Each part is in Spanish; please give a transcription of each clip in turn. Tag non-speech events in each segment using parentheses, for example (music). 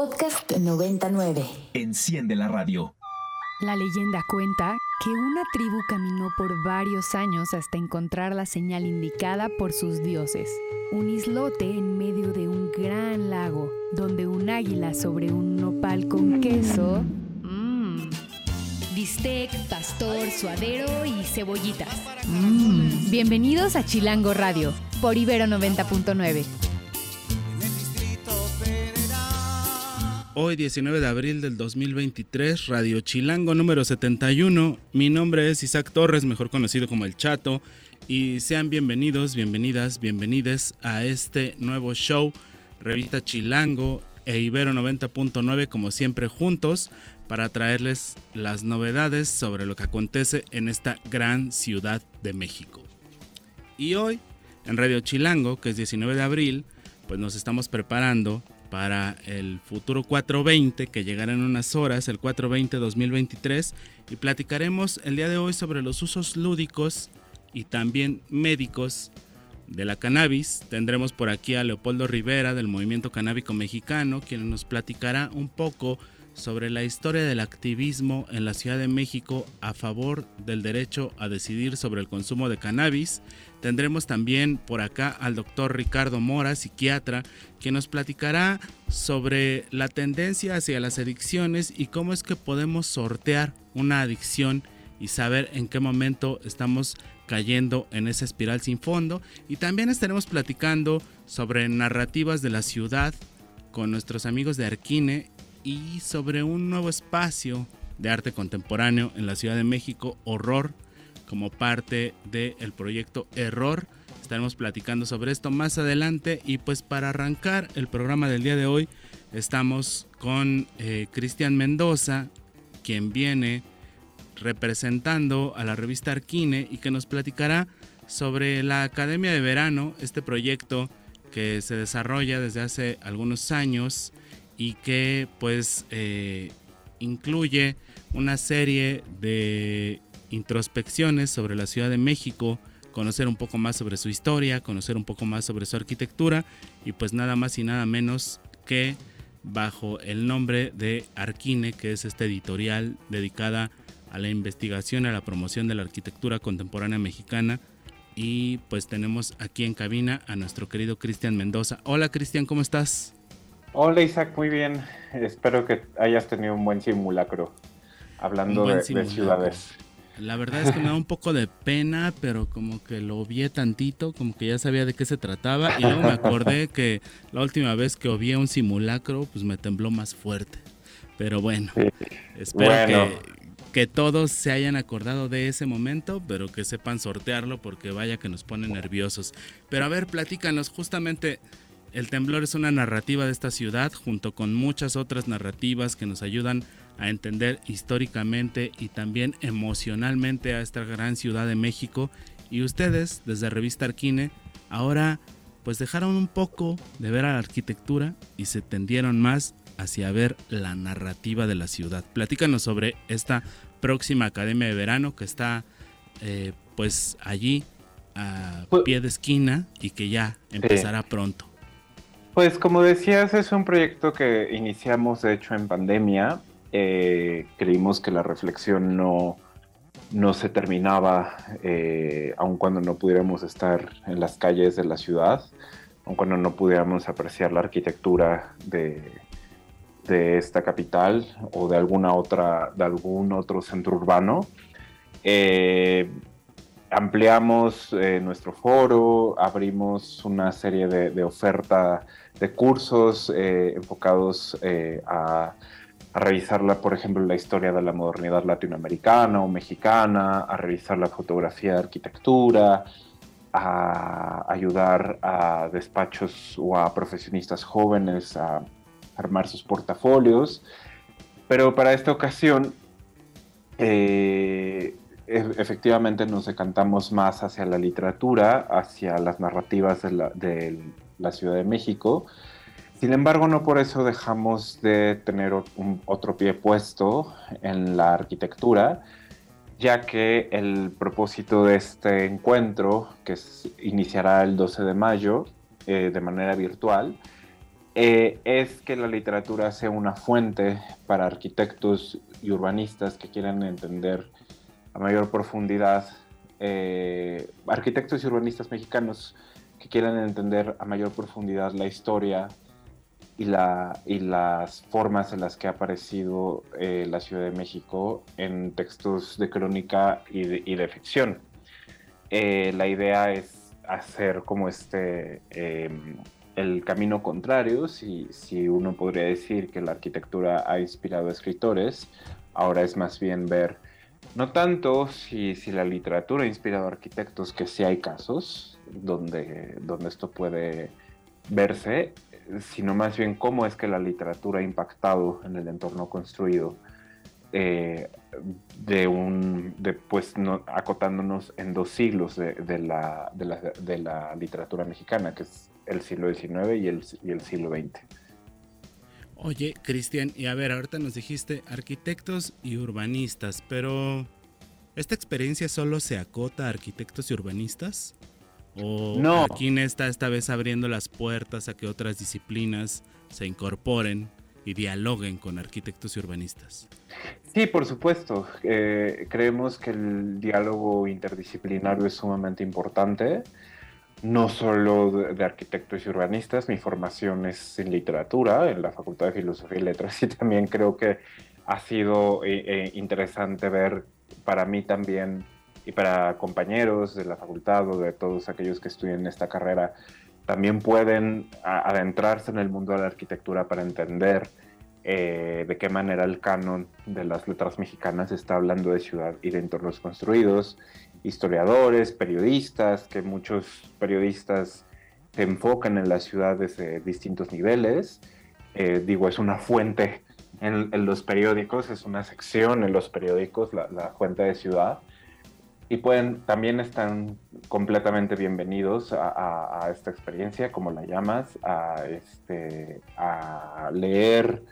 Podcast 99. Enciende la radio. La leyenda cuenta que una tribu caminó por varios años hasta encontrar la señal indicada por sus dioses. Un islote en medio de un gran lago, donde un águila sobre un nopal con queso... Mmm. Bistec, pastor, suadero y cebollitas. Mmm. Bienvenidos a Chilango Radio, por Ibero 90.9. Hoy 19 de abril del 2023, Radio Chilango número 71. Mi nombre es Isaac Torres, mejor conocido como El Chato, y sean bienvenidos, bienvenidas, bienvenides a este nuevo show, Revista Chilango e Ibero 90.9, como siempre juntos, para traerles las novedades sobre lo que acontece en esta gran ciudad de México. Y hoy, en Radio Chilango, que es 19 de abril, pues nos estamos preparando para el futuro 420 que llegará en unas horas, el 420-2023, y platicaremos el día de hoy sobre los usos lúdicos y también médicos de la cannabis. Tendremos por aquí a Leopoldo Rivera del Movimiento Canábico Mexicano, quien nos platicará un poco sobre la historia del activismo en la Ciudad de México a favor del derecho a decidir sobre el consumo de cannabis. Tendremos también por acá al doctor Ricardo Mora, psiquiatra, quien nos platicará sobre la tendencia hacia las adicciones y cómo es que podemos sortear una adicción y saber en qué momento estamos cayendo en esa espiral sin fondo. Y también estaremos platicando sobre narrativas de la ciudad con nuestros amigos de Arquine y sobre un nuevo espacio de arte contemporáneo en la Ciudad de México, Horror, como parte del proyecto Error. Estaremos platicando sobre esto más adelante y pues para arrancar el programa del día de hoy estamos con eh, Cristian Mendoza, quien viene representando a la revista Arquine y que nos platicará sobre la Academia de Verano, este proyecto que se desarrolla desde hace algunos años y que pues eh, incluye una serie de introspecciones sobre la Ciudad de México, conocer un poco más sobre su historia, conocer un poco más sobre su arquitectura y pues nada más y nada menos que bajo el nombre de Arquine, que es esta editorial dedicada a la investigación, a la promoción de la arquitectura contemporánea mexicana. Y pues tenemos aquí en cabina a nuestro querido Cristian Mendoza. Hola Cristian, ¿cómo estás? Hola Isaac, muy bien. Espero que hayas tenido un buen simulacro hablando de, ciudades. La verdad es que me da un poco de pena, pero como que lo vi tantito, como que ya sabía de qué se trataba y luego me acordé que la última vez que vi un simulacro, pues me tembló más fuerte. Pero bueno, espero Que, que todos se hayan acordado de ese momento, pero que sepan sortearlo porque vaya que nos pone nerviosos. Pero a ver, platícanos justamente el temblor es una narrativa de esta ciudad junto con muchas otras narrativas que nos ayudan a entender históricamente y también emocionalmente a esta gran ciudad de México. Y ustedes, desde Revista Arquine, ahora pues dejaron un poco de ver a la arquitectura y se tendieron más hacia ver la narrativa de la ciudad. Platícanos sobre esta próxima Academia de Verano que está eh, pues allí a pues pie de esquina y que ya empezará pronto. Pues como decías, es un proyecto que iniciamos de hecho en pandemia. Eh, creímos que la reflexión no, no se terminaba, eh, aun cuando no pudiéramos estar en las calles de la ciudad, aun cuando no pudiéramos apreciar la arquitectura de, de esta capital o de alguna otra, de algún otro centro urbano. Eh, ampliamos nuestro foro, abrimos una serie de, de oferta de cursos eh, enfocados eh, a, revisar, por ejemplo, la historia de la modernidad latinoamericana o mexicana, a revisar la fotografía arquitectura, a ayudar a despachos o a profesionistas jóvenes a armar sus portafolios. Pero para esta ocasión, eh, e-, efectivamente nos decantamos más hacia la literatura, hacia las narrativas de la Ciudad de México. Sin embargo, no por eso dejamos de tener otro pie puesto en la arquitectura, ya que el propósito de este encuentro, que iniciará el 12 de mayo eh, de manera virtual, eh, es que la literatura sea una fuente para arquitectos y urbanistas que quieran entender a mayor profundidad, eh, arquitectos y urbanistas mexicanos que quieran entender a mayor profundidad la historia y, la, y las formas en las que ha aparecido eh, la Ciudad de México en textos de crónica y de, ficción. la idea es hacer como este em, el camino contrario, si, si uno podría decir que la arquitectura ha inspirado a escritores, ahora es más bien ver, no tanto si, si la literatura ha inspirado a arquitectos, que sí hay casos donde, donde esto puede verse, sino más bien cómo es que la literatura ha impactado en el entorno construido. Eh, de un, pues, no, acotándonos en dos siglos de, de, la, de, la, de, la, literatura mexicana, que es el siglo XIX y el, y el siglo XX. Oye, Cristian, y a ver, ahorita nos dijiste arquitectos y urbanistas, pero ¿esta experiencia solo se acota a arquitectos y urbanistas? ¿O no. aquí está esta vez abriendo las puertas a que otras disciplinas se incorporen y dialoguen con arquitectos y urbanistas? Sí, por supuesto. Eh, creemos que el diálogo interdisciplinario es sumamente importante no solo de, arquitectos y urbanistas, mi formación es en literatura, en la Facultad de Filosofía y Letras, y también creo que ha sido eh, eh, interesante ver para mí también y para compañeros de la facultad o de todos aquellos que estudian esta carrera, también pueden adentrarse en el mundo de la arquitectura para entender eh, de qué manera el canon de las letras mexicanas está hablando de ciudad y de entornos construidos historiadores, periodistas, que muchos periodistas se enfocan en las ciudades de distintos niveles. Eh, digo, es una fuente en, los periódicos, es una sección en los periódicos, la, fuente de ciudad. Y pueden, también están completamente bienvenidos a, esta experiencia, como la llamas, a, este, leer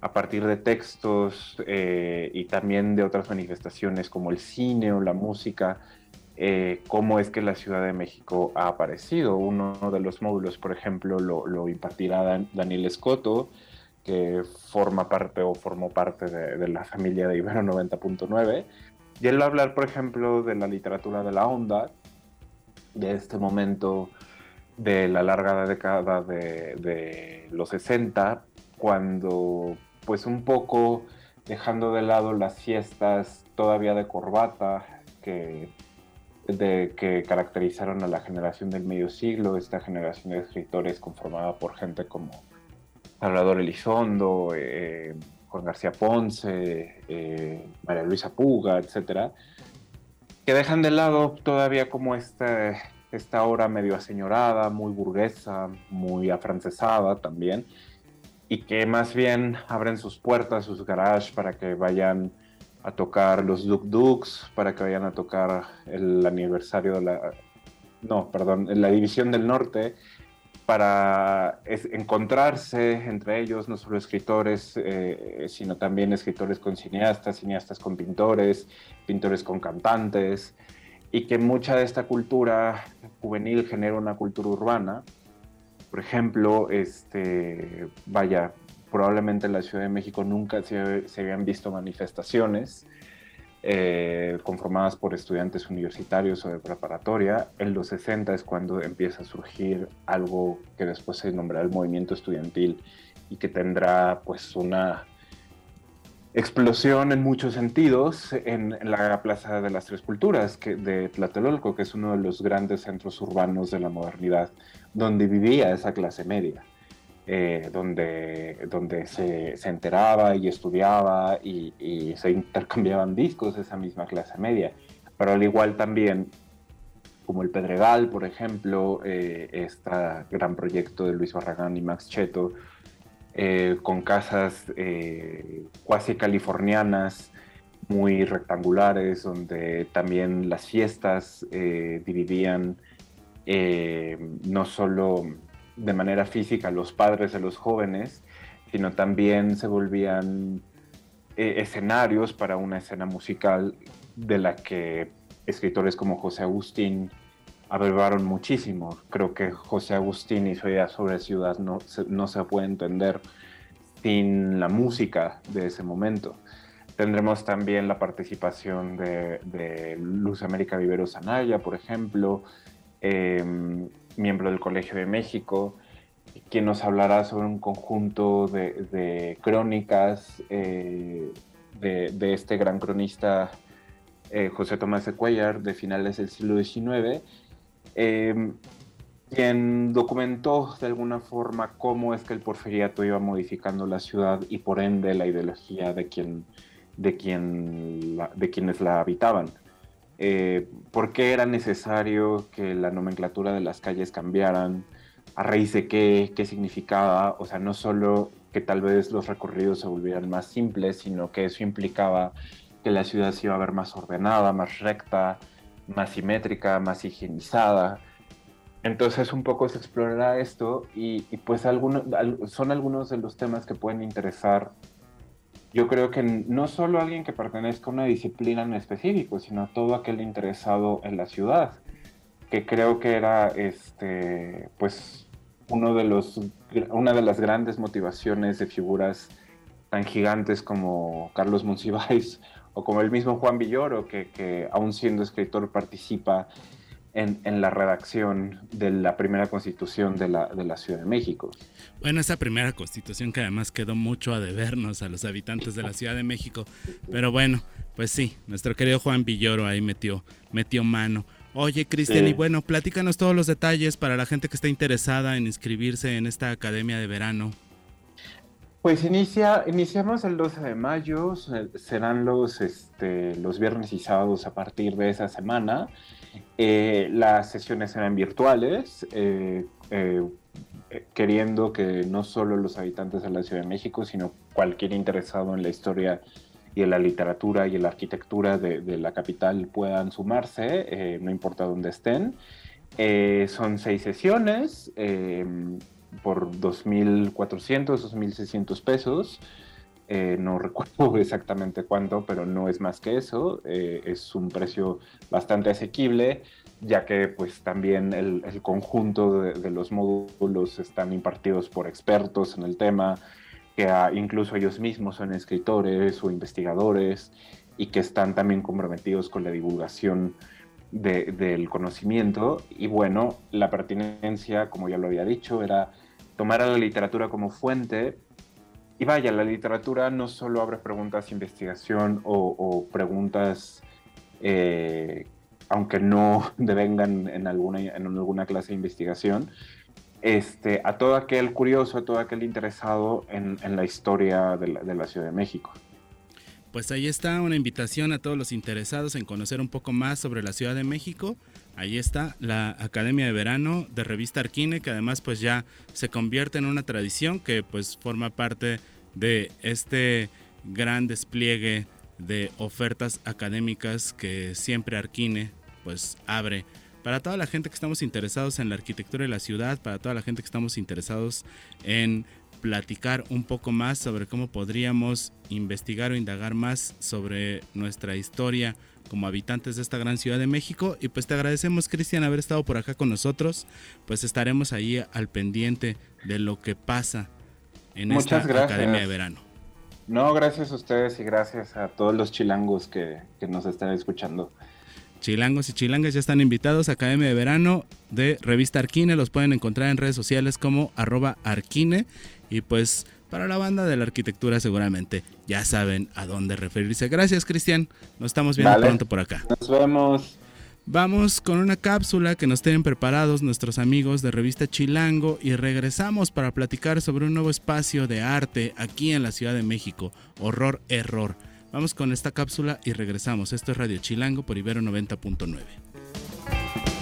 a partir de textos eh, y también de otras manifestaciones como el cine o la música, eh, cómo es que la Ciudad de México ha aparecido. Uno de los módulos, por ejemplo, lo, impartirá Daniel Escoto, que forma parte o formó parte de, la familia de Ibero 90.9. Y él va a hablar, por ejemplo, de la literatura de la onda, de este momento de la larga década de, los 60, cuando pues un poco dejando de lado las fiestas todavía de corbata que, de, que caracterizaron a la generación del medio siglo, esta generación de escritores conformada por gente como Salvador Elizondo, eh, Juan García Ponce, eh, María Luisa Puga, etcétera, que dejan de lado todavía como esta, esta obra medio aseñorada, muy burguesa, muy afrancesada también, y que más bien abren sus puertas, sus garages para que vayan a tocar los Duk Duks, para que vayan a tocar el aniversario de la... No, perdón, la División del Norte, para encontrarse entre ellos, no solo escritores, eh, sino también escritores con cineastas, cineastas con pintores, pintores con cantantes, y que mucha de esta cultura juvenil genera una cultura urbana. Por ejemplo, este, vaya, probablemente en la Ciudad de México nunca se, habían visto manifestaciones eh, conformadas por estudiantes universitarios o de preparatoria. En los 60 es cuando empieza a surgir algo que después se nombrará el movimiento estudiantil y que tendrá pues una explosión en muchos sentidos en, la Plaza de las Tres Culturas de Tlatelolco, que es uno de los grandes centros urbanos de la modernidad, donde vivía esa clase media, eh, donde, donde se, se, enteraba y estudiaba y, se intercambiaban discos esa misma clase media. Pero al igual también, como el Pedregal, por ejemplo, eh, este gran proyecto de Luis Barragán y Max Cheto, eh, con casas eh, cuasi californianas, muy rectangulares, donde también las fiestas eh, dividían no solo de manera física los padres de los jóvenes, sino también se volvían escenarios para una escena musical de la que escritores como José Agustín abrevaron muchísimo. Creo que José Agustín y su idea sobre ciudad no se, no se puede entender sin la música de ese momento. Tendremos también la participación de, Luz América Viveros Anaya, por ejemplo, em, miembro del Colegio de México, quien nos hablará sobre un conjunto de, crónicas eh, de, este gran cronista eh, José Tomás de Cuellar de finales del siglo XIX, em, quien documentó de alguna forma cómo es que el porfiriato iba modificando la ciudad y por ende la ideología de quien de, quien de quienes la habitaban. Eh, ¿Por qué era necesario que la nomenclatura de las calles cambiaran? ¿A raíz de qué? ¿Qué significaba? O sea, no solo que tal vez los recorridos se volvieran más simples, sino que eso implicaba que la ciudad se iba a ver más ordenada, más recta, más simétrica, más higienizada. Entonces un poco se explorará esto y, pues algunos, son algunos de los temas que pueden interesar yo creo que no solo alguien que pertenezca a una disciplina en específico, sino todo aquel interesado en la ciudad, que creo que era este, pues, uno de los, una de las grandes motivaciones de figuras tan gigantes como Carlos Monsiváis (laughs) o como el mismo Juan Villoro, que, que aún siendo escritor participa en, la redacción de la primera constitución de la, de la, Ciudad de México. Bueno, esa primera constitución que además quedó mucho a debernos a los habitantes de la Ciudad de México, pero bueno, pues sí, nuestro querido Juan Villoro ahí metió, metió mano. Oye, Cristian, y bueno, platícanos todos los detalles para la gente que está interesada en inscribirse en esta academia de verano. Pues inicia, iniciamos el 12 de mayo, serán los, este, los viernes y sábados a partir de esa semana. Eh, las sesiones serán virtuales, eh, eh, queriendo que no solo los habitantes de la Ciudad de México, sino cualquier interesado en la historia y en la literatura y en la arquitectura de, la capital puedan sumarse, no importa dónde estén. son seis sesiones por 2.400, 2.600 pesos. Eh, no (laughs) recuerdo exactamente cuánto, pero no es más que eso. Eh, es un precio bastante asequible, ya que pues también el, conjunto de, los módulos están impartidos por expertos en el tema, que incluso ellos mismos son escritores o investigadores y que están también comprometidos con la divulgación del conocimiento. Y bueno, la pertinencia, como ya lo había dicho, era tomar a la literatura como fuente y vaya, la literatura no solo abre preguntas de investigación o, preguntas, eh, aunque no (laughs) devengan en alguna, en alguna clase de investigación, este, a todo aquel curioso, a todo aquel interesado en, la historia de la, Ciudad de México. Pues ahí está una invitación a todos los interesados en conocer un poco más sobre la Ciudad de México. Ahí está la Academia de Verano de Revista Arquine, que además pues ya se convierte en una tradición que pues forma parte de este gran despliegue de ofertas académicas que siempre Arquine pues abre. Para toda la gente que estamos interesados en la arquitectura de la ciudad, para toda la gente que estamos interesados en platicar un poco más sobre cómo podríamos investigar o indagar más sobre nuestra historia como habitantes de esta gran ciudad de México. Y pues te agradecemos, Cristian, haber estado por acá con nosotros. Pues estaremos ahí al pendiente de lo que pasa en esta Academia de Verano. No, gracias a ustedes y gracias a todos los chilangos que, que nos están escuchando. Chilangos y chilangas ya están invitados a Academia de Verano de Revista Arquine. Los pueden encontrar en redes sociales como arroba Arquine. Y pues para la banda de la arquitectura seguramente ya saben a dónde referirse. Gracias Cristian. Nos estamos viendo pronto por acá. Nos vemos. Vamos con una cápsula que nos tienen preparados nuestros amigos de Revista Chilango y regresamos para platicar sobre un nuevo espacio de arte aquí en la Ciudad de México, Horror Error. Vamos con esta cápsula y regresamos. Esto es Radio Chilango por Ibero 90.9.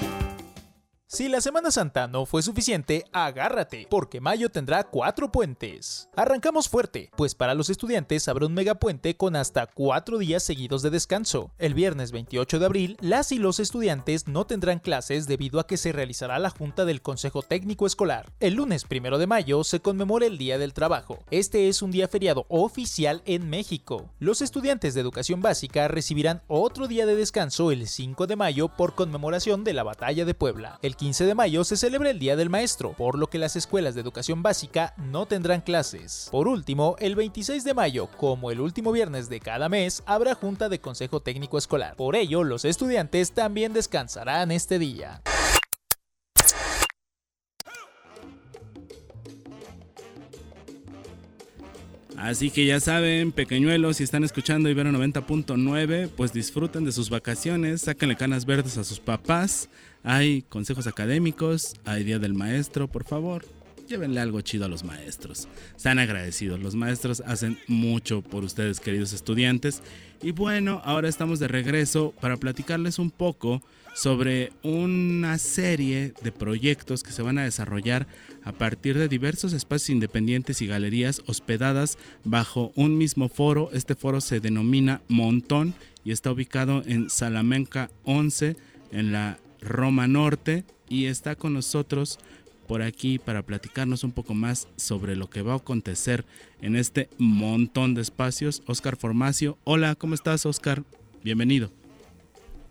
Si la Semana Santa no fue suficiente, agárrate, porque mayo tendrá cuatro puentes. Arrancamos fuerte, pues para los estudiantes habrá un megapuente con hasta cuatro días seguidos de descanso. El viernes 28 de abril, las y los estudiantes no tendrán clases debido a que se realizará la junta del Consejo Técnico Escolar. El lunes 1 de mayo se conmemora el Día del Trabajo. Este es un día feriado oficial en México. Los estudiantes de educación básica recibirán otro día de descanso el 5 de mayo por conmemoración de la Batalla de Puebla. 15 de mayo se celebra el Día del Maestro, por lo que las escuelas de educación básica no tendrán clases. Por último, el 26 de mayo, como el último viernes de cada mes, habrá junta de Consejo Técnico Escolar. Por ello, los estudiantes también descansarán este día. Así que ya saben, pequeñuelos, si están escuchando Ibero 90.9, pues disfruten de sus vacaciones, sáquenle canas verdes a sus papás, hay consejos académicos, hay Día del Maestro, por favor, llévenle algo chido a los maestros. Sean agradecidos, los maestros hacen mucho por ustedes, queridos estudiantes. Y bueno, ahora estamos de regreso para platicarles un poco sobre una serie de proyectos que se van a desarrollar a partir de diversos espacios independientes y galerías hospedadas bajo un mismo foro. Este foro se denomina Montón y está ubicado en Salamanca 11, en la Roma Norte, y está con nosotros por aquí para platicarnos un poco más sobre lo que va a acontecer en este montón de espacios. Oscar Formacio, hola, ¿cómo estás Oscar? Bienvenido.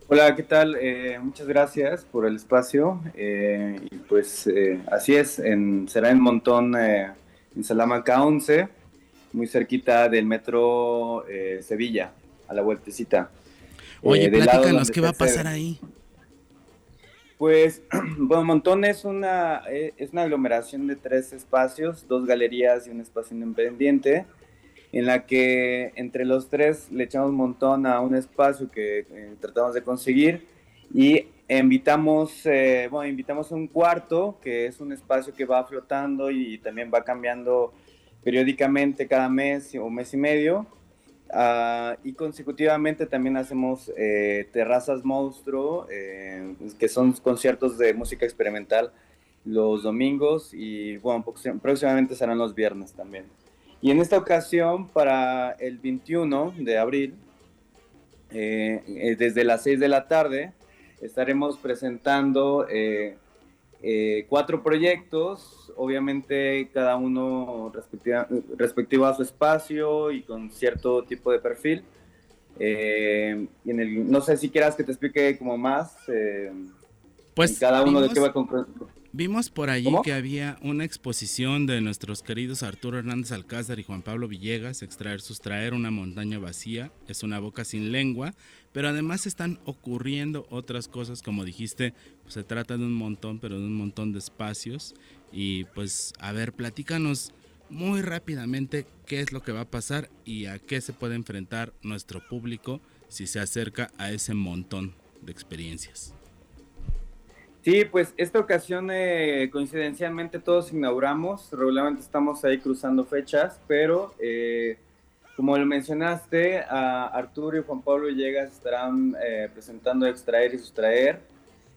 Hola, ¿qué tal? Eh, muchas gracias por el espacio. Eh, y pues eh, así es, en, será en Montón, en Salamanca 11, muy cerquita del metro Sevilla, a la vueltecita. Oye, platícanos, ¿qué va a pasar ahí? Pues, (clears throat) bueno, Montón es una, es una aglomeración de tres espacios, dos galerías y un espacio independiente en la que entre los tres le echamos montón a un espacio que eh, tratamos de conseguir y invitamos, eh, bueno, invitamos a un cuarto, que es un espacio que va flotando y también va cambiando periódicamente cada mes o mes y medio. Ah, y consecutivamente también hacemos eh, terrazas monstruo, que son conciertos de música experimental los domingos y bueno, próximamente serán los viernes también. Y en esta ocasión, para el 21 de abril, eh, eh, desde las 6 de la tarde, estaremos presentando eh, cuatro proyectos, obviamente cada uno respectivo a su espacio y con cierto tipo de perfil. y en el, no sé si quieras que te explique como más. pues cada uno de qué va a Vimos por allí que había una exposición de nuestros queridos Arturo Hernández Alcázar y Juan Pablo Villegas, extraer, sustraer una montaña vacía, es una boca sin lengua, pero además están ocurriendo otras cosas, como dijiste, pues se trata de un montón, pero de un montón de espacios. Y pues, a ver, platícanos muy rápidamente qué es lo que va a pasar y a qué se puede enfrentar nuestro público si se acerca a ese montón de experiencias. Sí, pues esta ocasión eh, coincidencialmente todos inauguramos, regularmente estamos ahí cruzando fechas, pero eh, como lo mencionaste, a Arturo y Juan Pablo Llegas estarán eh, presentando Extraer y Sustraer,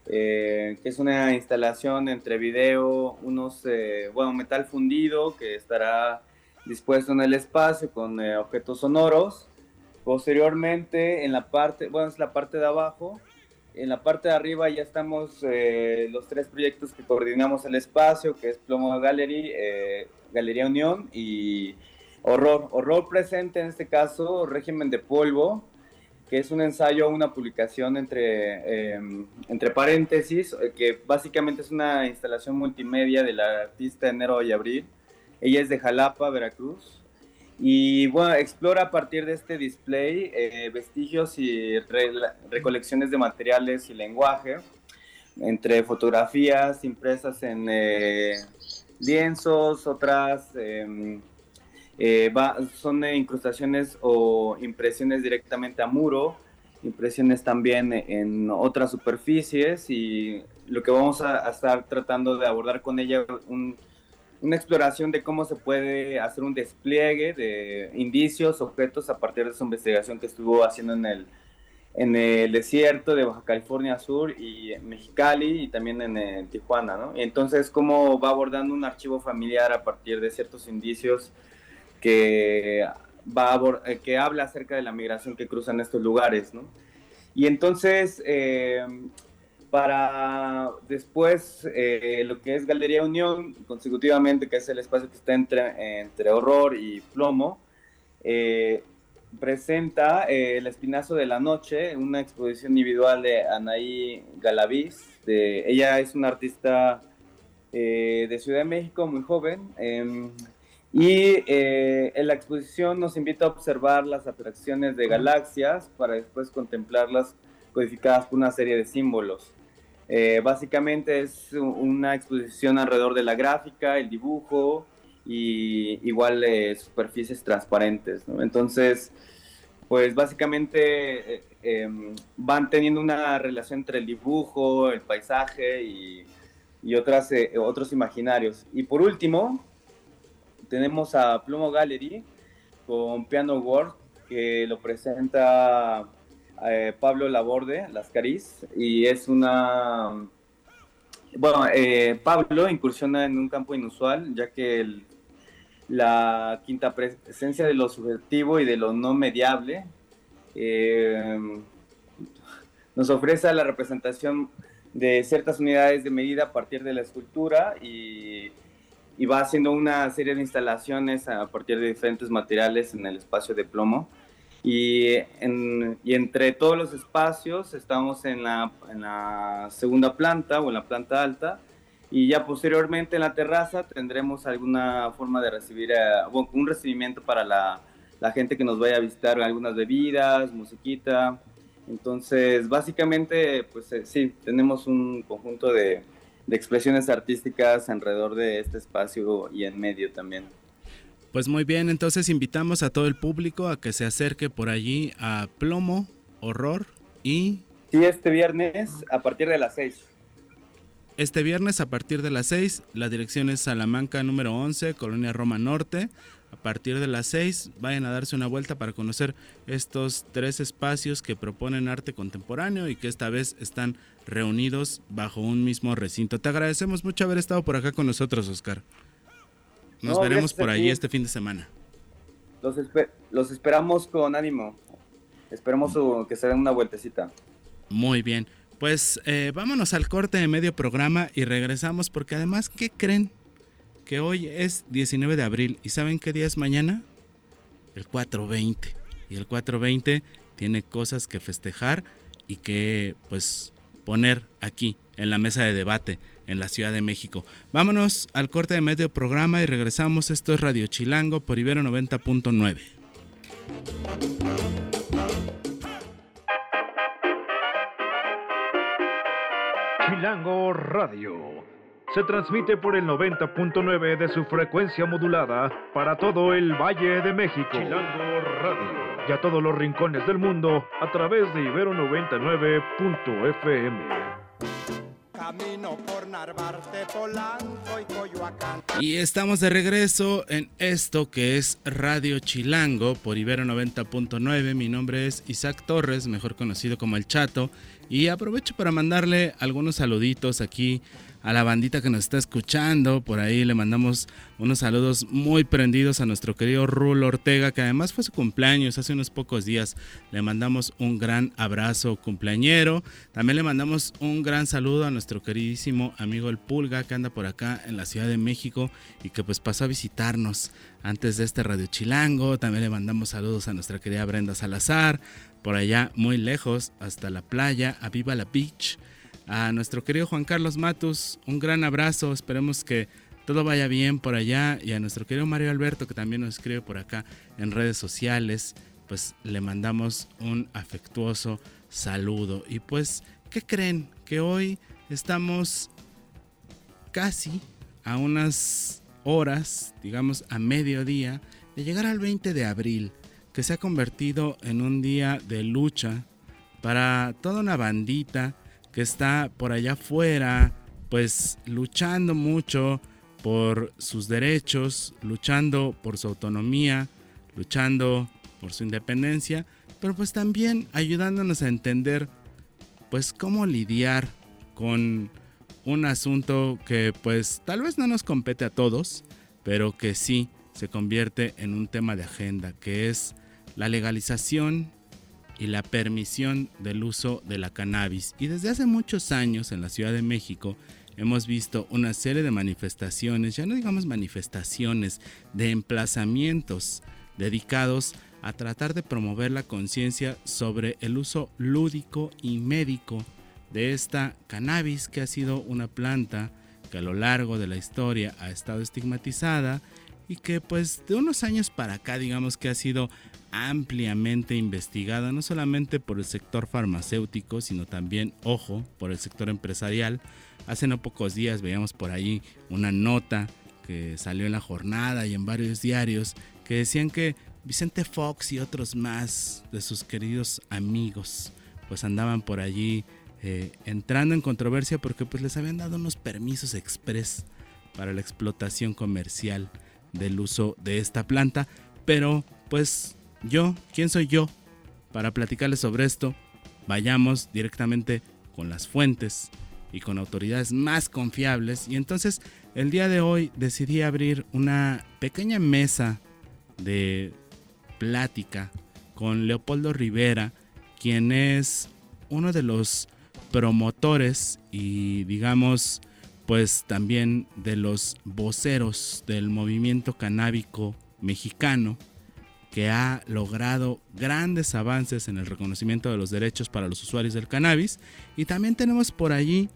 que es una instalación entre video, unos, bueno, metal fundido que estará dispuesto en el espacio con objetos sonoros. Posteriormente, en la parte, bueno, es la parte de abajo, en la parte de arriba ya estamos eh, los tres proyectos que coordinamos el espacio, que es Plomo Gallery, eh, Galería Unión y Horror. Horror presente en este caso, Régimen de Polvo, que es un ensayo, una publicación entre, em, entre paréntesis, eh, que básicamente es una instalación multimedia de la artista Enero y Abril. Ella es de Jalapa, Veracruz. Y bueno, explora a partir de este display eh, vestigios y recolecciones de materiales y lenguaje, entre fotografías impresas en eh, lienzos, otras em, eh, son incrustaciones o impresiones directamente a muro, impresiones también en otras superficies y lo que vamos a, a estar tratando de abordar con ella un una exploración de cómo se puede hacer un despliegue de indicios, objetos a partir de su investigación que estuvo haciendo en el, en el desierto de Baja California Sur y Mexicali y también en, Tijuana, ¿no? Y entonces cómo va abordando un archivo familiar a partir de ciertos indicios que, va eh, que habla acerca de la migración que cruzan estos lugares, ¿no? Y entonces, eh, para después eh, lo que es Galería Unión, consecutivamente, que es el espacio que está entre, entre horror y plomo, presenta El Espinazo de la Noche, una exposición individual de Anaí Galaviz. Ella es una artista de Ciudad de México, muy joven. Em, y eh, en la exposición nos invita a observar las atracciones de galaxias para después contemplarlas codificadas por una serie de símbolos. Eh, básicamente es una exposición alrededor de la gráfica, el dibujo y igual eh, superficies transparentes. Entonces, pues básicamente em, van teniendo una relación entre el dibujo, el paisaje y, otras, otros imaginarios. Y por último, tenemos a Plumo Gallery con Piano World, que lo presenta eh, Pablo Laborde, Lascariz, y es una... Bueno, eh, Pablo incursiona en un campo inusual, ya que la quinta presencia de lo subjetivo y de lo no mediable eh, nos ofrece la representación de ciertas unidades de medida a partir de la escultura y y va haciendo una serie de instalaciones a partir de diferentes materiales en el espacio de plomo. Y, y entre todos los espacios estamos en la, en la, segunda planta o en la planta alta y ya posteriormente en la terraza tendremos alguna forma de recibir, eh, un recibimiento para la, la, gente que nos vaya a visitar, algunas bebidas, musiquita. Entonces, básicamente, pues eh, sí, tenemos un conjunto de, de expresiones artísticas alrededor de este espacio y en medio también. Pues muy bien, entonces invitamos a todo el público a que se acerque por allí a Plomo, Horror y... Sí, este viernes a partir de las 6. Este viernes a partir de las 6, la dirección es Salamanca número 11, Colonia Roma Norte. A partir de las 6 vayan a darse una vuelta para conocer estos tres espacios que proponen arte contemporáneo y que esta vez están reunidos bajo un mismo recinto. Te agradecemos mucho haber estado por acá con nosotros, Oscar. Nos veremos por allí este fin de semana. Los, esperamos con ánimo. Esperemos que se den una vueltecita. Muy bien. Pues eh, vámonos al corte de medio programa y regresamos porque además, ¿qué creen? que hoy es 19 de abril. ¿Y saben qué día es mañana? El 420. Y el 420 tiene cosas que festejar y que pues poner aquí en la mesa de debate en la Ciudad de México. Vámonos al corte de medio programa y regresamos. Esto es Radio Chilango por Ibero 90.9. Chilango Radio se transmite por el 90.9 de su frecuencia modulada para todo el Valle de México. Chilango Radio. Y a todos los rincones del mundo a través de Ibero 99.fm. Camino por Polanco y Coyoacán. Y estamos de regreso en esto que es Radio Chilango por Ibero 90.9. Mi nombre es Isaac Torres, mejor conocido como El Chato. Y aprovecho para mandarle algunos saluditos aquí a la bandita que nos está escuchando. Por ahí le mandamos unos saludos muy prendidos a nuestro querido Rulo Ortega, que además fue su cumpleaños hace unos pocos días. Le mandamos un gran abrazo cumpleañero. También le mandamos un gran saludo a nuestro queridísimo amigo El Pulga, que anda por acá en la Ciudad de México y que pues pasó a visitarnos antes de este Radio Chilango. También le mandamos saludos a nuestra querida Brenda Salazar, por allá muy lejos, hasta la playa, a Viva la Beach a nuestro querido Juan Carlos Matus, un gran abrazo, esperemos que todo vaya bien por allá y a nuestro querido Mario Alberto que también nos escribe por acá en redes sociales, pues le mandamos un afectuoso saludo. Y pues, ¿qué creen? Que hoy estamos casi a unas horas, digamos a mediodía, de llegar al 20 de abril, que se ha convertido en un día de lucha para toda una bandita que está por allá afuera, pues luchando mucho por sus derechos, luchando por su autonomía, luchando por su independencia, pero pues también ayudándonos a entender pues cómo lidiar con un asunto que pues tal vez no nos compete a todos, pero que sí se convierte en un tema de agenda, que es la legalización y la permisión del uso de la cannabis. Y desde hace muchos años en la Ciudad de México hemos visto una serie de manifestaciones, ya no digamos manifestaciones, de emplazamientos dedicados a tratar de promover la conciencia sobre el uso lúdico y médico de esta cannabis que ha sido una planta que a lo largo de la historia ha estado estigmatizada y que pues de unos años para acá digamos que ha sido ampliamente investigada no solamente por el sector farmacéutico sino también, ojo, por el sector empresarial. Hace no pocos días veíamos por ahí una nota que salió en la jornada y en varios diarios que decían que Vicente Fox y otros más de sus queridos amigos pues andaban por allí eh, entrando en controversia porque pues les habían dado unos permisos express para la explotación comercial del uso de esta planta. Pero pues yo, ¿quién soy yo para platicarles sobre esto? Vayamos directamente con las fuentes y con autoridades más confiables. Y entonces el día de hoy decidí abrir una pequeña mesa de plática con Leopoldo Rivera, quien es uno de los promotores y digamos pues también de los voceros del movimiento canábico mexicano que ha logrado grandes avances en el reconocimiento de los derechos para los usuarios del cannabis. Y también tenemos por allí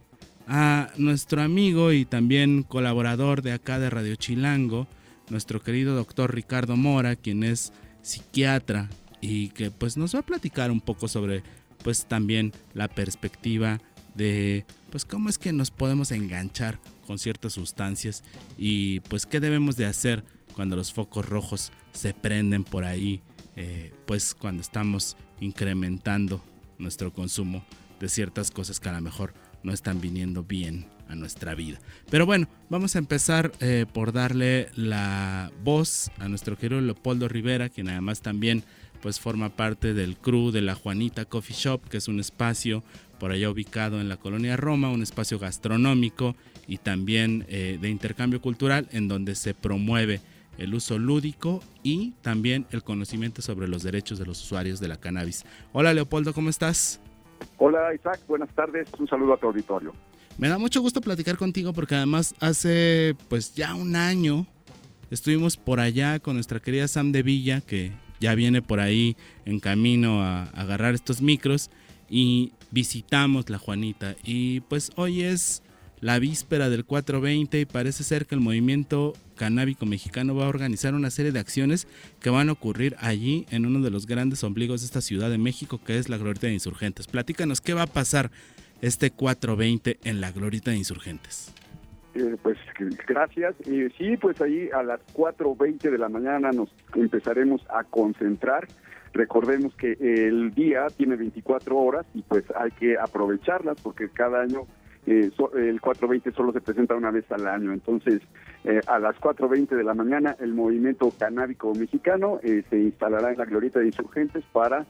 a nuestro amigo y también colaborador de acá de Radio Chilango, nuestro querido doctor Ricardo Mora, quien es psiquiatra y que pues nos va a platicar un poco sobre pues también la perspectiva de pues cómo es que nos podemos enganchar con ciertas sustancias y pues qué debemos de hacer cuando los focos rojos se prenden por ahí, eh, pues cuando estamos incrementando nuestro consumo de ciertas cosas que a lo mejor no están viniendo bien a nuestra vida. Pero bueno, vamos a empezar eh, por darle la voz a nuestro querido Leopoldo Rivera, quien además también pues forma parte del crew de la Juanita Coffee Shop, que es un espacio por allá ubicado en la colonia Roma, un espacio gastronómico y también eh, de intercambio cultural en donde se promueve el uso lúdico y también el conocimiento sobre los derechos de los usuarios de la cannabis. Hola Leopoldo, ¿cómo estás? Hola Isaac, buenas tardes, un saludo a tu auditorio. Me da mucho gusto platicar contigo porque además hace pues ya un año estuvimos por allá con nuestra querida Sam de Villa que ya viene por ahí en camino a, agarrar estos micros y visitamos la Juanita y pues hoy es la víspera del 420 y parece ser que el movimiento canábico mexicano va a organizar una serie de acciones que van a ocurrir allí en uno de los grandes ombligos de esta Ciudad de México que es la Glorieta de Insurgentes. Platícanos qué va a pasar este 420 en la Glorieta de Insurgentes. Eh, pues gracias. Eh, sí, pues ahí a las 4.20 de la mañana nos empezaremos a concentrar Recordemos que el día tiene 24 horas y pues hay que aprovecharlas porque cada año eh, el 420 solo se presenta una vez al año. Entonces, eh, a las 4.20 de la mañana, el movimiento canábico mexicano eh, se instalará en la glorieta de insurgentes para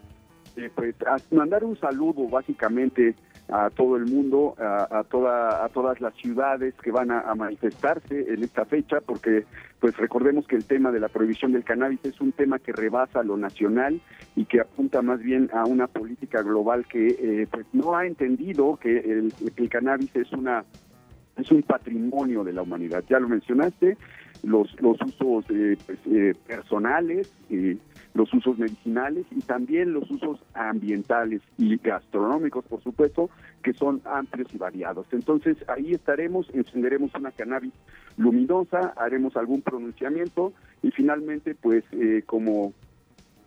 pues, mandar un saludo básicamente a todo el mundo, a, toda, a todas las ciudades que van a, manifestarse en esta fecha, porque pues recordemos que el tema de la prohibición del cannabis es un tema que rebasa lo nacional y que apunta más bien a una política global que eh, pues no ha entendido que el, el cannabis es una es un patrimonio de la humanidad. Ya lo mencionaste, los, los usos eh, pues, eh, personales, eh, los usos medicinales y también los usos ambientales y gastronómicos, por supuesto, que son amplios y variados. Entonces ahí estaremos, encenderemos una cannabis luminosa, haremos algún pronunciamiento y finalmente, pues eh, como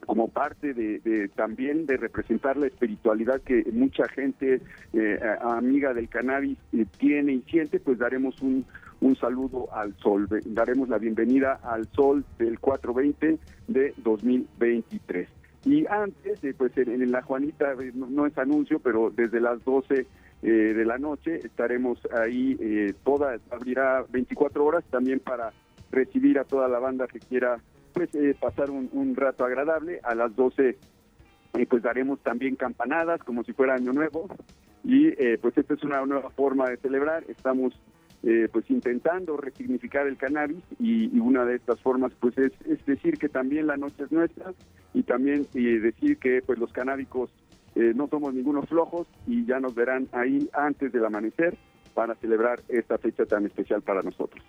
como parte de, también de representar la espiritualidad que mucha gente eh, amiga del cannabis eh, tiene y siente, pues daremos un, un saludo al sol, daremos la bienvenida al sol del 420 de 2023. Y antes, pues en, la Juanita, eh, no, es anuncio, pero desde las 12 de la noche estaremos ahí, toda, abrirá 24 horas también para recibir a toda la banda que quiera pues eh, pasar un, rato agradable. A las 12 y pues daremos también campanadas como si fuera Año Nuevo y eh, pues esta es una nueva forma de celebrar. Estamos eh, pues intentando resignificar el cannabis y, una de estas formas pues es, decir que también la noche es nuestra y también decir que pues los canábicos eh, no somos ningunos flojos y ya nos verán ahí antes del amanecer para celebrar esta fecha tan especial para nosotros.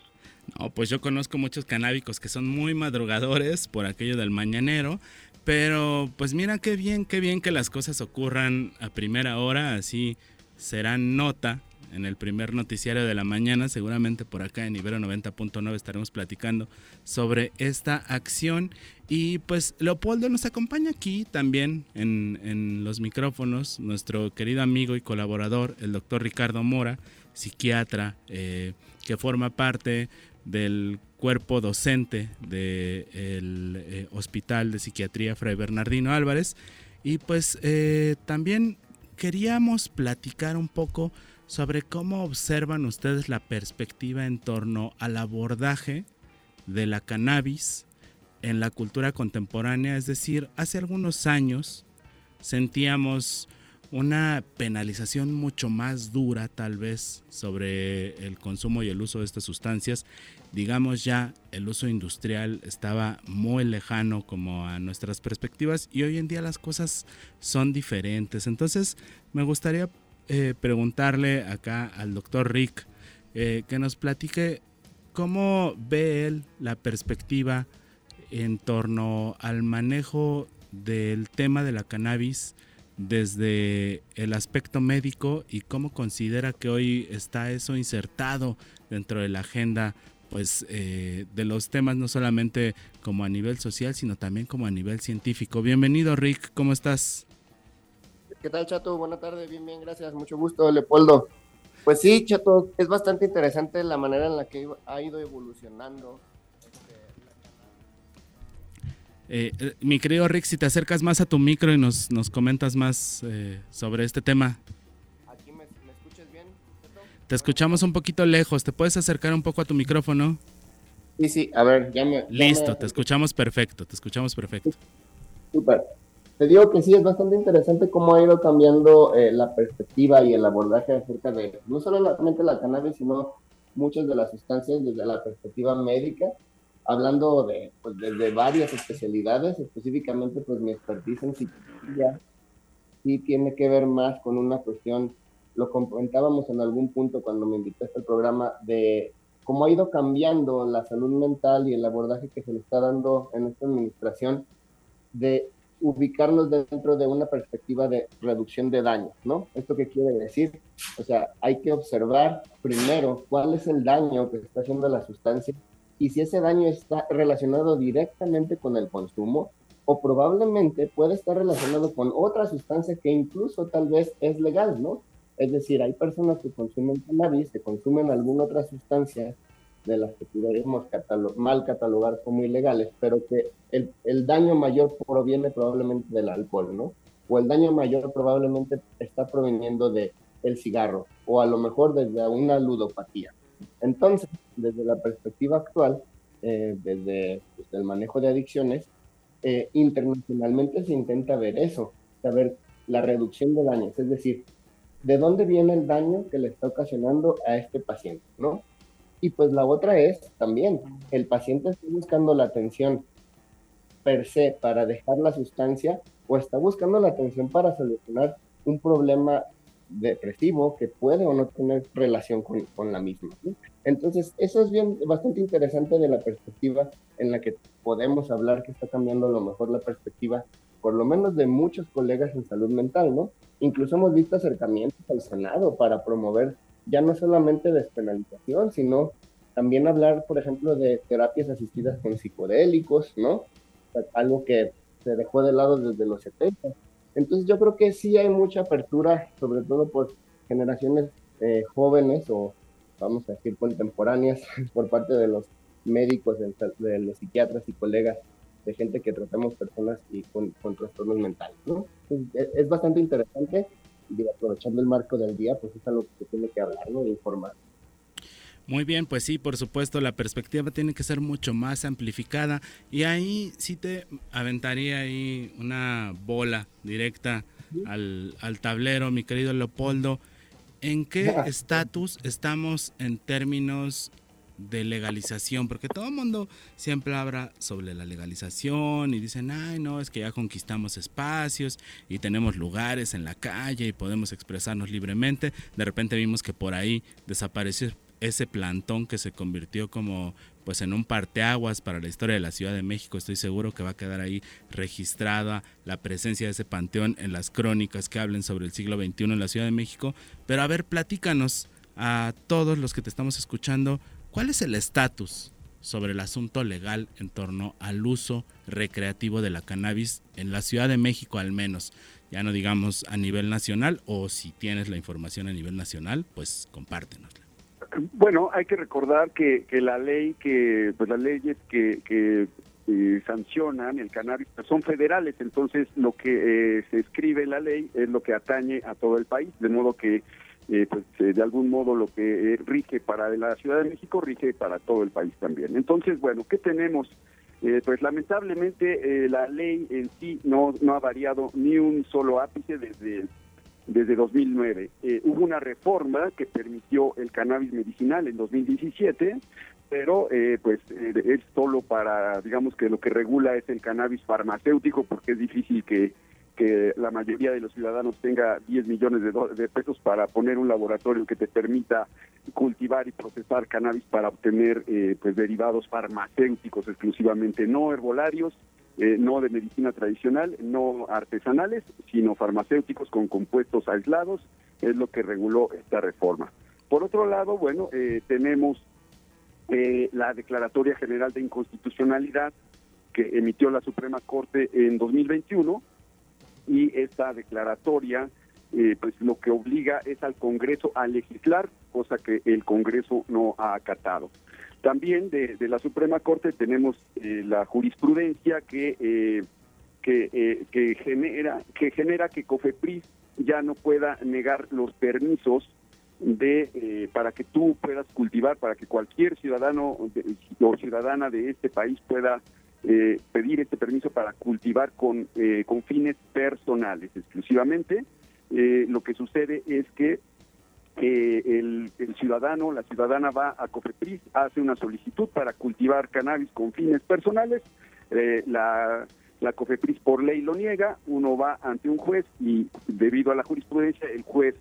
No, pues yo conozco muchos canábicos que son muy madrugadores por aquello del mañanero, pero pues mira qué bien, qué bien que las cosas ocurran a primera hora, así será nota en el primer noticiario de la mañana, seguramente por acá en Ibero 90.9 estaremos platicando sobre esta acción. Y pues Leopoldo nos acompaña aquí también en, los micrófonos, nuestro querido amigo y colaborador, el doctor Ricardo Mora, psiquiatra, eh, que forma parte del cuerpo docente del eh, Hospital de Psiquiatría Fray Bernardino Álvarez. Y pues eh, también queríamos platicar un poco sobre cómo observan ustedes la perspectiva en torno al abordaje de la cannabis en la cultura contemporánea. Es decir, hace algunos años sentíamos una penalización mucho más dura tal vez sobre el consumo y el uso de estas sustancias. Digamos ya el uso industrial estaba muy lejano como a nuestras perspectivas y hoy en día las cosas son diferentes. Entonces me gustaría eh, preguntarle acá al doctor Rick eh, que nos platique cómo ve él la perspectiva en torno al manejo del tema de la cannabis desde el aspecto médico y cómo considera que hoy está eso insertado dentro de la agenda pues eh, de los temas no solamente como a nivel social sino también como a nivel científico. Bienvenido Rick, ¿cómo estás? ¿Qué tal Chato? Buenas tardes, bien, bien, gracias, mucho gusto Leopoldo. Pues sí, Chato, es bastante interesante la manera en la que ha ido evolucionando eh, eh, mi querido Rick, si te acercas más a tu micro y nos, nos comentas más eh, sobre este tema. ¿Aquí me, escuchas bien? Te escuchamos un poquito lejos, ¿te puedes acercar un poco a tu micrófono? Sí, sí, a ver, ya me... Listo, te escuchamos perfecto, te escuchamos perfecto. Súper. Te digo que sí, es bastante interesante cómo ha ido cambiando la perspectiva y el abordaje acerca de no solamente la cannabis, sino muchas de las sustancias desde la perspectiva médica. Hablando de, pues, de, varias especialidades, específicamente pues mi expertise en psicología sí tiene que ver más con una cuestión, lo comentábamos en algún punto cuando me invitaste al programa, de cómo ha ido cambiando la salud mental y el abordaje que se le está dando en esta administración de ubicarnos dentro de una perspectiva de reducción de daño, ¿no? ¿Esto qué quiere decir? O sea, hay que observar primero cuál es el daño que está haciendo la sustancia y si ese daño está relacionado directamente con el consumo o probablemente puede estar relacionado con otra sustancia que incluso tal vez es legal, ¿no? Es decir, hay personas que consumen cannabis, que consumen alguna otra sustancia de las que podríamos mal catalogar como ilegales, pero que el, el, daño mayor proviene probablemente del alcohol, ¿no? O el daño mayor probablemente está proveniendo de el cigarro, o a lo mejor desde una ludopatía. Entonces, desde la perspectiva actual, eh, desde pues, el manejo de adicciones, eh, internacionalmente se intenta ver eso, saber la reducción de daños, es decir, de dónde viene el daño que le está ocasionando a este paciente, ¿no? Y pues la otra es también, el paciente está buscando la atención per se para dejar la sustancia o está buscando la atención para solucionar un problema depresivo que puede o no tener relación con, con la misma. Entonces, eso es bien, bastante interesante de la perspectiva en la que podemos hablar que está cambiando a lo mejor la perspectiva, por lo menos de muchos colegas en salud mental, ¿no? Incluso hemos visto acercamientos al Senado para promover ya no solamente despenalización, sino también hablar, por ejemplo, de terapias asistidas con psicodélicos, ¿no? Algo que se dejó de lado desde los 70 entonces yo creo que sí hay mucha apertura, sobre todo por generaciones eh, jóvenes o vamos a decir contemporáneas (laughs) por parte de los médicos, de, los psiquiatras y colegas, de gente que tratamos personas y con, trastornos mentales. ¿no? es, bastante interesante y aprovechando el marco del día, pues es algo que se tiene que hablar ¿no? informar. Muy bien, pues sí, por supuesto, la perspectiva tiene que ser mucho más amplificada y ahí sí te aventaría ahí una bola directa al, al tablero, mi querido Leopoldo. ¿En qué estatus estamos en términos de legalización, porque todo el mundo siempre habla sobre la legalización y dicen, ay, no, es que ya conquistamos espacios y tenemos lugares en la calle y podemos expresarnos libremente. De repente vimos que por ahí desapareció ese plantón que se convirtió como pues en un parteaguas para la historia de la Ciudad de México. Estoy seguro que va a quedar ahí registrada la presencia de ese panteón en las crónicas que hablen sobre el siglo XXI en la Ciudad de México. Pero a ver, platícanos a todos los que te estamos escuchando, ¿Cuál es el estatus sobre el asunto legal en torno al uso recreativo de la cannabis en la Ciudad de México al menos? Ya no digamos a nivel nacional o si tienes la información a nivel nacional, pues compártenosla. Bueno, hay que recordar que, la ley, que pues las leyes que, que eh, sancionan el cannabis pues, son federales, entonces lo que eh, se escribe en la ley es lo que atañe a todo el país, de modo que eh, pues eh, de algún modo lo que eh, rige para la Ciudad de México rige para todo el país también. Entonces, bueno, ¿qué tenemos? pues lamentablemente la ley en sí no, no ha variado ni un solo ápice desde, desde 2009. hubo una reforma que permitió el cannabis medicinal en 2017, pero pues es solo para, digamos que lo que regula es el cannabis farmacéutico porque es difícil que que la mayoría de los ciudadanos tenga 10 millones de, pesos para poner un laboratorio que te permita cultivar y procesar cannabis para obtener eh, pues derivados farmacéuticos exclusivamente, no herbolarios, eh, no de medicina tradicional, no artesanales, sino farmacéuticos con compuestos aislados, es lo que reguló esta reforma. Por otro lado, bueno, eh, tenemos la Declaratoria General de Inconstitucionalidad que emitió la Suprema Corte en 2021, y esta declaratoria eh, pues lo que obliga es al Congreso a legislar, cosa que el Congreso no ha acatado. También de, la Suprema Corte tenemos eh, la jurisprudencia que, eh, que, que, genera, que genera que COFEPRIS ya no pueda negar los permisos de para que tú puedas cultivar, para que cualquier ciudadano o ciudadana de este país pueda eh, pedir este permiso para cultivar con, eh, con fines personales exclusivamente. Eh, lo que sucede es que el, el, ciudadano, la ciudadana va a COFEPRIS, hace una solicitud para cultivar cannabis con fines personales, la, la COFEPRIS por ley lo niega, uno va ante un juez y debido a la jurisprudencia el juez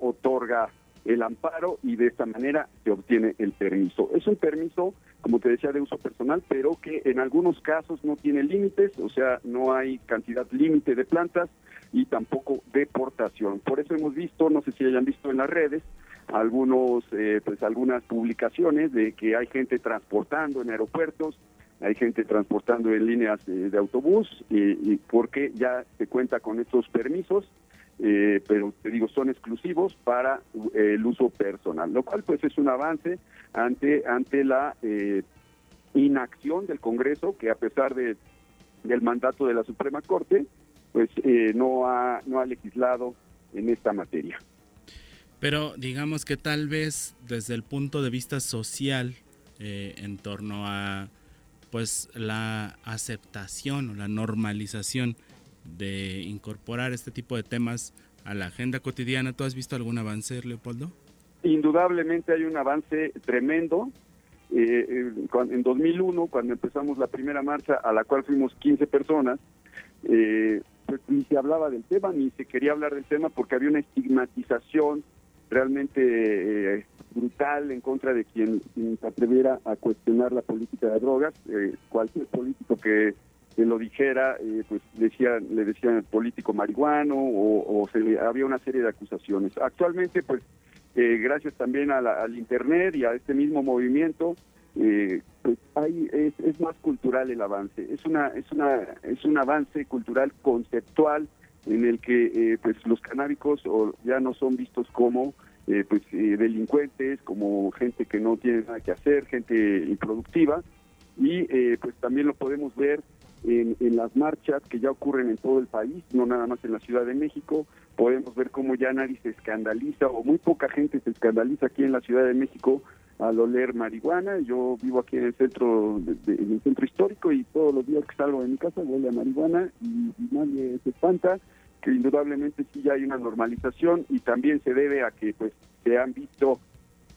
otorga el amparo y de esta manera se obtiene el permiso. Es un permiso, como te decía, de uso personal, pero que en algunos casos no tiene límites, o sea, no hay cantidad límite de plantas y tampoco deportación. Por eso hemos visto, no sé si hayan visto en las redes, algunos, eh, pues algunas publicaciones de que hay gente transportando en aeropuertos, hay gente transportando en líneas de autobús, y porque ya se cuenta con estos permisos eh, pero te digo, son exclusivos para eh, el uso personal, lo cual pues es un avance ante, ante la eh, inacción del Congreso, que a pesar de, del mandato de la Suprema Corte, pues no, ha, no ha legislado en esta materia. Pero digamos que tal vez desde el punto de vista social, en torno a pues la aceptación o la normalización de incorporar este tipo de temas a la agenda cotidiana. ¿Tú has visto algún avance, Leopoldo? Indudablemente hay un avance tremendo. Eh, eh, en 2001, cuando empezamos la primera marcha, a la cual fuimos 15 personas, eh, pues ni se hablaba del tema, ni se quería hablar del tema porque había una estigmatización realmente brutal en contra de quien, se atreviera a cuestionar la política de drogas. cualquier político que que lo dijera, eh, pues decía, le decían político marihuano o, se había una serie de acusaciones. Actualmente, pues eh, gracias también al Internet y a este mismo movimiento, eh, pues hay, es, más cultural el avance. Es, una, es, una, es un avance cultural conceptual en el que pues los canábicos ya no son vistos como pues delincuentes, como gente que no tiene nada que hacer, gente improductiva, y pues también lo podemos ver en, las marchas que ya ocurren en todo el país, no nada más en la Ciudad de México. Podemos ver cómo ya nadie se escandaliza o muy poca gente se escandaliza aquí en la Ciudad de México al oler marihuana. Yo vivo aquí en el centro, en el centro histórico y todos los días que salgo de mi casa huele a marihuana y, nadie se espanta que indudablemente sí ya hay una normalización y también se debe a que pues se han visto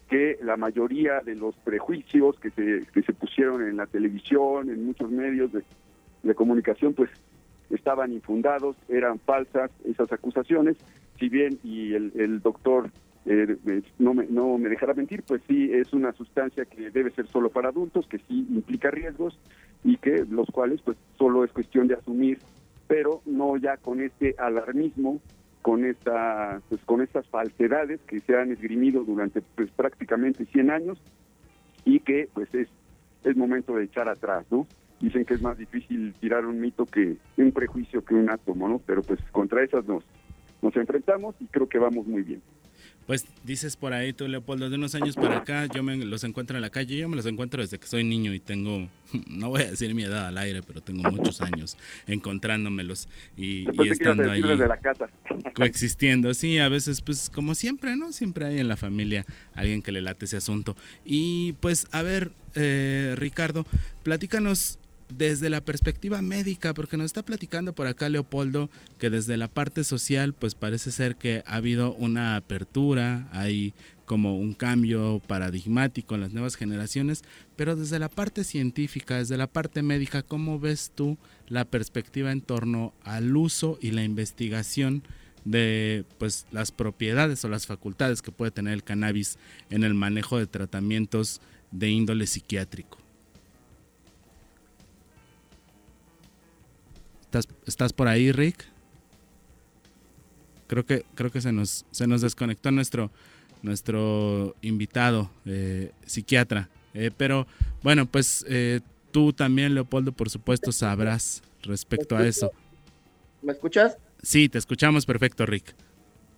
que la mayoría de los prejuicios que se, que se pusieron en la televisión, en muchos medios de, de comunicación, pues estaban infundados, eran falsas esas acusaciones, si bien y el, el doctor eh, no, me, no me dejará mentir, pues sí es una sustancia que debe ser solo para adultos, que sí implica riesgos y que los cuales pues solo es cuestión de asumir, pero no ya con este alarmismo, con esta pues con estas falsedades que se han esgrimido durante pues prácticamente 100 años y que pues es es momento de echar atrás, ¿no? Dicen que es más difícil tirar un mito que un prejuicio que un átomo, ¿no? Pero pues contra esas nos nos enfrentamos y creo que vamos muy bien. Pues dices por ahí tú, Leopoldo, de unos años para acá yo me los encuentro en la calle, yo me los encuentro desde que soy niño y tengo, (laughs) no voy a decir mi edad al aire, pero tengo muchos años encontrándomelos y, estando ahí (laughs) coexistiendo. Sí, a veces pues como siempre, ¿no? Siempre hay en la familia alguien que le late ese asunto. Y pues a ver, eh, Ricardo, platícanos desde la perspectiva médica, porque nos está platicando por acá Leopoldo que desde la parte social pues parece ser que ha habido una apertura, hay como un cambio paradigmático en las nuevas generaciones, pero desde la parte científica, desde la parte médica, ¿cómo ves tú la perspectiva en torno al uso y la investigación de pues las propiedades o las facultades que puede tener el cannabis en el manejo de tratamientos de índole psiquiátrico? ¿Estás, por ahí, Rick? Creo que, creo que se nos, se nos desconectó nuestro, nuestro invitado, eh, psiquiatra. Eh, pero bueno, pues eh, tú también, Leopoldo, por supuesto, sabrás respecto a eso. ¿Me escuchas? Sí, te escuchamos perfecto, Rick.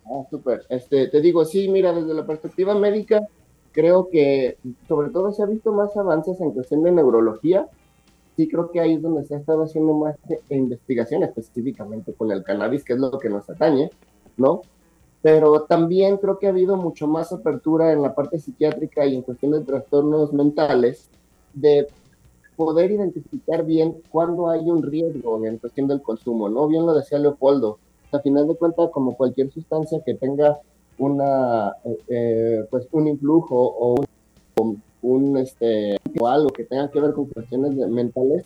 Ah, súper. Este, te digo, sí, mira, desde la perspectiva médica, creo que sobre todo se ha visto más avances en cuestión de neurología sí creo que ahí es donde se ha estado haciendo más investigación específicamente con el cannabis, que es lo que nos atañe, ¿no? Pero también creo que ha habido mucho más apertura en la parte psiquiátrica y en cuestión de trastornos mentales de poder identificar bien cuándo hay un riesgo en cuestión del consumo, ¿no? Bien lo decía Leopoldo, a final de cuentas, como cualquier sustancia que tenga una, eh, eh, pues un influjo o un, un este o algo que tenga que ver con cuestiones mentales,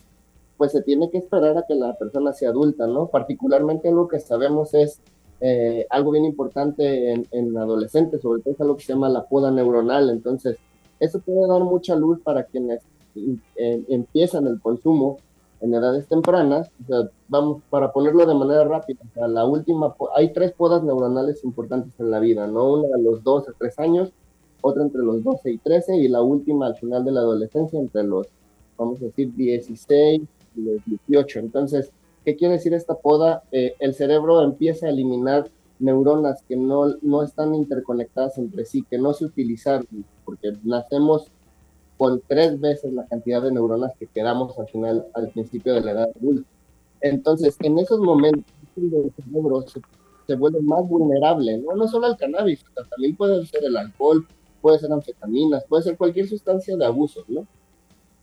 pues se tiene que esperar a que la persona sea adulta, ¿no? Particularmente lo que sabemos es eh, algo bien importante en, en, adolescentes, sobre todo es algo que se llama la poda neuronal, entonces eso puede dar mucha luz para quienes eh, empiezan el consumo en edades tempranas, o sea, vamos, para ponerlo de manera rápida, o sea, la última, hay tres podas neuronales importantes en la vida, ¿no? Una a los dos a tres años, otra entre los 12 y 13 y la última al final de la adolescencia entre los, vamos a decir, 16 y los 18. Entonces, ¿qué quiere decir esta poda? Eh, el cerebro empieza a eliminar neuronas que no, no están interconectadas entre sí, que no se utilizan, porque nacemos con tres veces la cantidad de neuronas que quedamos al final, al principio de la edad adulta. Entonces, en esos momentos, el cerebro se, se vuelve más vulnerable, ¿no? no solo al cannabis, también puede ser el alcohol, puede ser anfetaminas, puede ser cualquier sustancia de abuso, ¿no?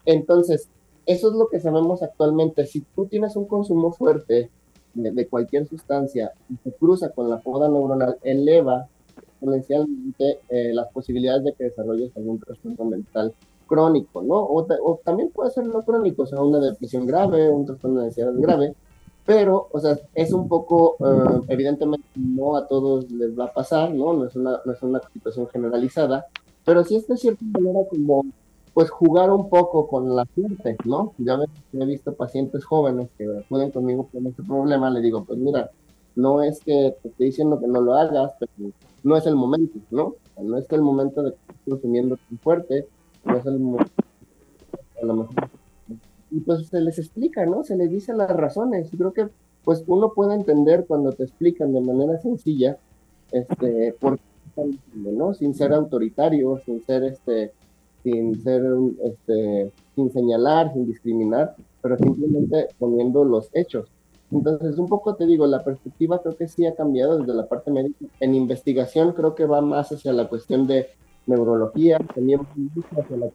Entonces, eso es lo que sabemos actualmente. Si tú tienes un consumo fuerte de, cualquier sustancia y se cruza con la poda neuronal, eleva exponencialmente eh, las posibilidades de que desarrolles algún trastorno mental crónico, ¿no? O, también puede ser no crónico, o sea, una depresión grave, un trastorno de ansiedad grave, pero, o sea, es un poco, eh, evidentemente no a todos les va a pasar, ¿no? No es una, no es una situación generalizada, pero sí es de cierta manera como, pues, jugar un poco con la suerte, ¿no? Ya he visto pacientes jóvenes que acuden conmigo con este problema, le digo, pues mira, no es que te esté diciendo que no lo hagas, pero no es el momento, ¿no? No es que el momento de que estés consumiendo tan fuerte, no es el momento, a lo mejor y pues se les explica, ¿no? Se les dice las razones. Y creo que pues uno puede entender cuando te explican de manera sencilla, este, por qué ¿no? Sin ser autoritario, sin ser este, sin ser este, sin señalar, sin discriminar, pero simplemente poniendo los hechos. Entonces, un poco te digo, la perspectiva creo que sí ha cambiado desde la parte médica. En investigación creo que va más hacia la cuestión de neurología, también hacia la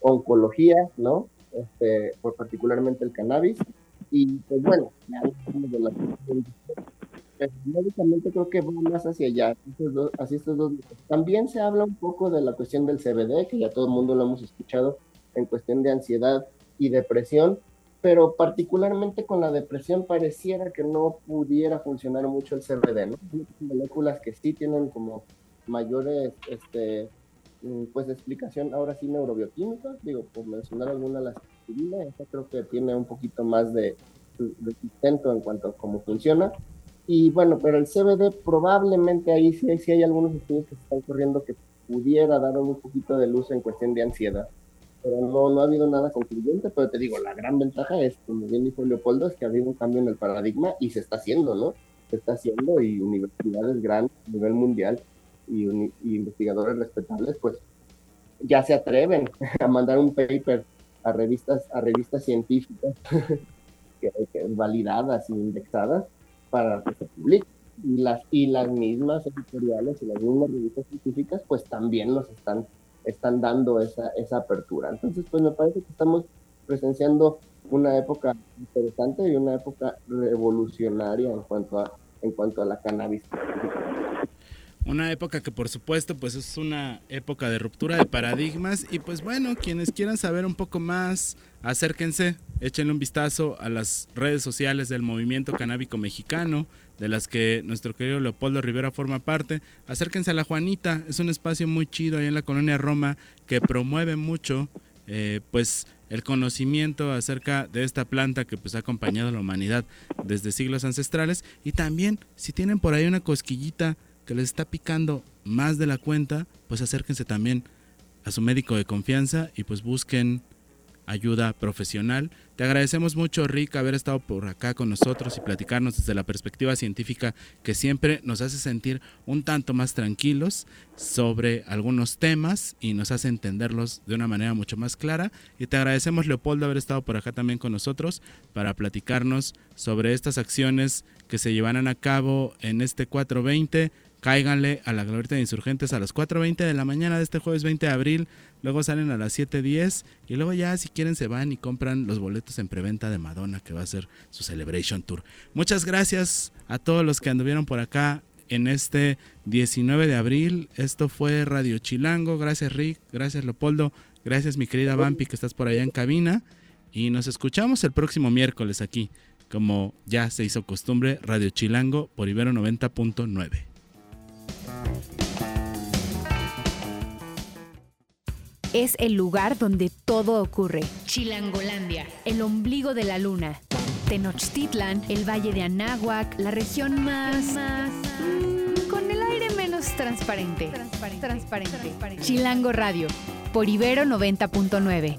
oncología, ¿no? Este, por particularmente el cannabis. Y pues bueno, médicamente creo que va más hacia allá, así estos dos. También se habla un poco de la cuestión del CBD, que ya todo el mundo lo hemos escuchado en cuestión de ansiedad y depresión, pero particularmente con la depresión pareciera que no pudiera funcionar mucho el CBD, ¿no? Hay moléculas que sí tienen como mayores, este, pues explicación ahora sí neurobioquímica, digo, por mencionar alguna, la aspirina, esa creo que tiene un poquito más de, de sustento en cuanto a cómo funciona, y bueno, pero el CBD probablemente ahí sí, sí hay algunos estudios que están corriendo que pudiera dar un poquito de luz en cuestión de ansiedad. Pero no, no ha habido nada concluyente, pero te digo, la gran ventaja es, como bien dijo Leopoldo, es que ha habido un cambio en el paradigma y se está haciendo, ¿no? Se está haciendo y universidades grandes a nivel mundial y, investigadores respetables, pues ya se atreven (laughs) a mandar un paper a revistas, a revistas científicas (laughs) que, que validadas y indexadas para que se publique. Y las, y las mismas editoriales y las mismas revistas científicas pues también nos están, están dando esa, esa apertura. Entonces pues me parece que estamos presenciando una época interesante y una época revolucionaria en cuanto a, en cuanto a la cannabis. Una época que por supuesto pues es una época de ruptura de paradigmas y pues bueno, quienes quieran saber un poco más, acérquense, échenle un vistazo a las redes sociales del movimiento canábico mexicano, de las que nuestro querido Leopoldo Rivera forma parte. Acérquense a La Juanita, es un espacio muy chido ahí en la colonia Roma que promueve mucho eh, pues el conocimiento acerca de esta planta que pues ha acompañado a la humanidad desde siglos ancestrales y también si tienen por ahí una cosquillita que les está picando más de la cuenta, pues acérquense también a su médico de confianza y pues busquen ayuda profesional. Te agradecemos mucho, Rick, haber estado por acá con nosotros y platicarnos desde la perspectiva científica que siempre nos hace sentir un tanto más tranquilos sobre algunos temas y nos hace entenderlos de una manera mucho más clara. Y te agradecemos, Leopoldo, haber estado por acá también con nosotros para platicarnos sobre estas acciones que se llevarán a cabo en este 420 cáiganle a la glorieta de insurgentes a las 4.20 de la mañana de este jueves 20 de abril. Luego salen a las 7.10 y luego ya si quieren se van y compran los boletos en preventa de Madonna que va a ser su Celebration Tour. Muchas gracias a todos los que anduvieron por acá en este 19 de abril. Esto fue Radio Chilango. Gracias Rick, gracias Leopoldo, gracias mi querida Vampi que estás por allá en cabina. Y nos escuchamos el próximo miércoles aquí, como ya se hizo costumbre, Radio Chilango por Ibero 90.9. Es el lugar donde todo ocurre. Chilangolandia, el ombligo de la luna. Tenochtitlan, el valle de Anáhuac, la región más... más mm, con el aire menos transparente. Transparente. transparente. Chilango Radio, por Ibero 90.9.